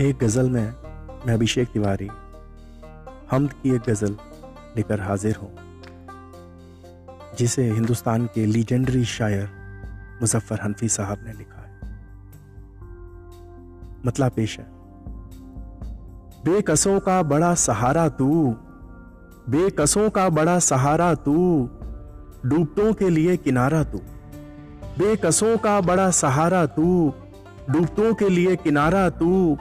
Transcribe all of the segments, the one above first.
एक गज़ल में मैं अभिषेक तिवारी, हमद की एक गज़ल लेकर हाजिर हूँ, जिसे हिंदुस्तान के लीजेंडरी शायर मुजफ्फर हनफी साहब ने लिखा है। मतला पेश है। बेकसों का बड़ा सहारा तू, बेकसों का बड़ा सहारा तू, डूबतों के लिए किनारा तू, बेकसों का बड़ा सहारा तू, डूबतों के लिए किनारा तू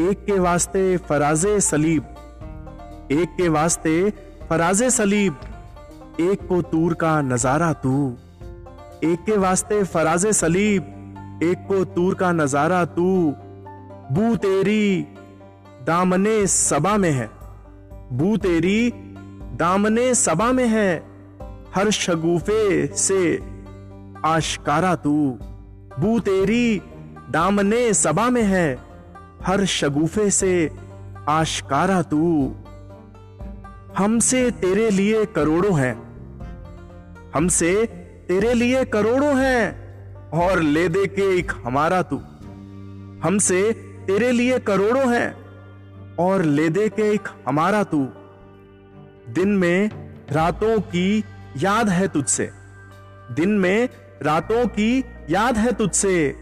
एक के वास्ते फराजे सलीब, एक के वास्ते फराजे सलीब, एक को तूर का नज़ारा तू। एक के वास्ते फराजे सलीब, एक को तूर का नज़ारा तू। बू तेरी दामने सबा में है। बू तेरी दामने सबा में है। हर शगुफे से आशकारा तू। बू तेरी दामने सबा में है। हर शगुफे से आशकारा तू। हमसे तेरे लिए करोड़ों हैं। हमसे तेरे लिए करोड़ों हैं और ले दे के एक हमारा तू। हमसे तेरे लिए करोड़ों हैं और ले दे के एक हमारा तू। दिन में रातों की याद है तुझसे। दिन में रातों की याद है तुझसे।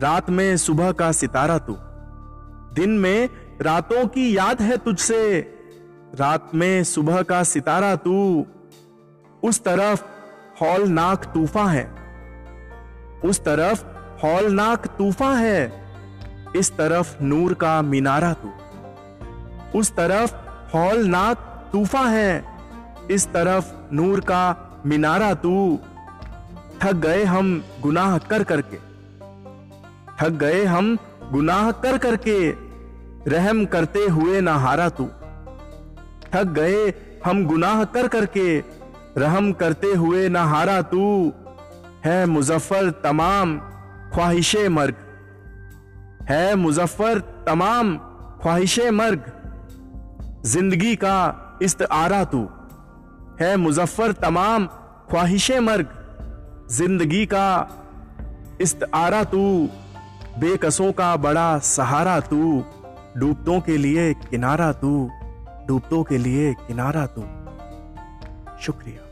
रात में सुबह का सितारा तू। दिन में रातों की याद है तुझसे। रात में सुबह का सितारा तू। उस तरफ़ हौलनाक तूफा है। उस तरफ़ हौलनाक तूफा है। इस तरफ़ नूर का मीनारा तू। उस तरफ़ हौलनाक तूफा है। इस तरफ़ नूर का मीनारा तू। थक गए हम गुनाह कर करके। थक गए हम गुनाह कर करके रहम करते हुए ना हारा तू। थक गए, हम गुनाह कर करके रहम करते हुए ना हारा तू। है मुजफ्फर तमाम ख्वाहिश मर्ग। है मुजफ्फर तमाम ख्वाहिश मर्ग। ज़िंदगी का इस्तारा तू। है मुजफ्फर तमाम ख्वाहिश मर्ग। ज़िंदगी का इस्तारा तू। बेकसों का बड़ा सहारा तू, डूबतों के लिए किनारा तू, डूबतों के लिए किनारा तू। शुक्रिया।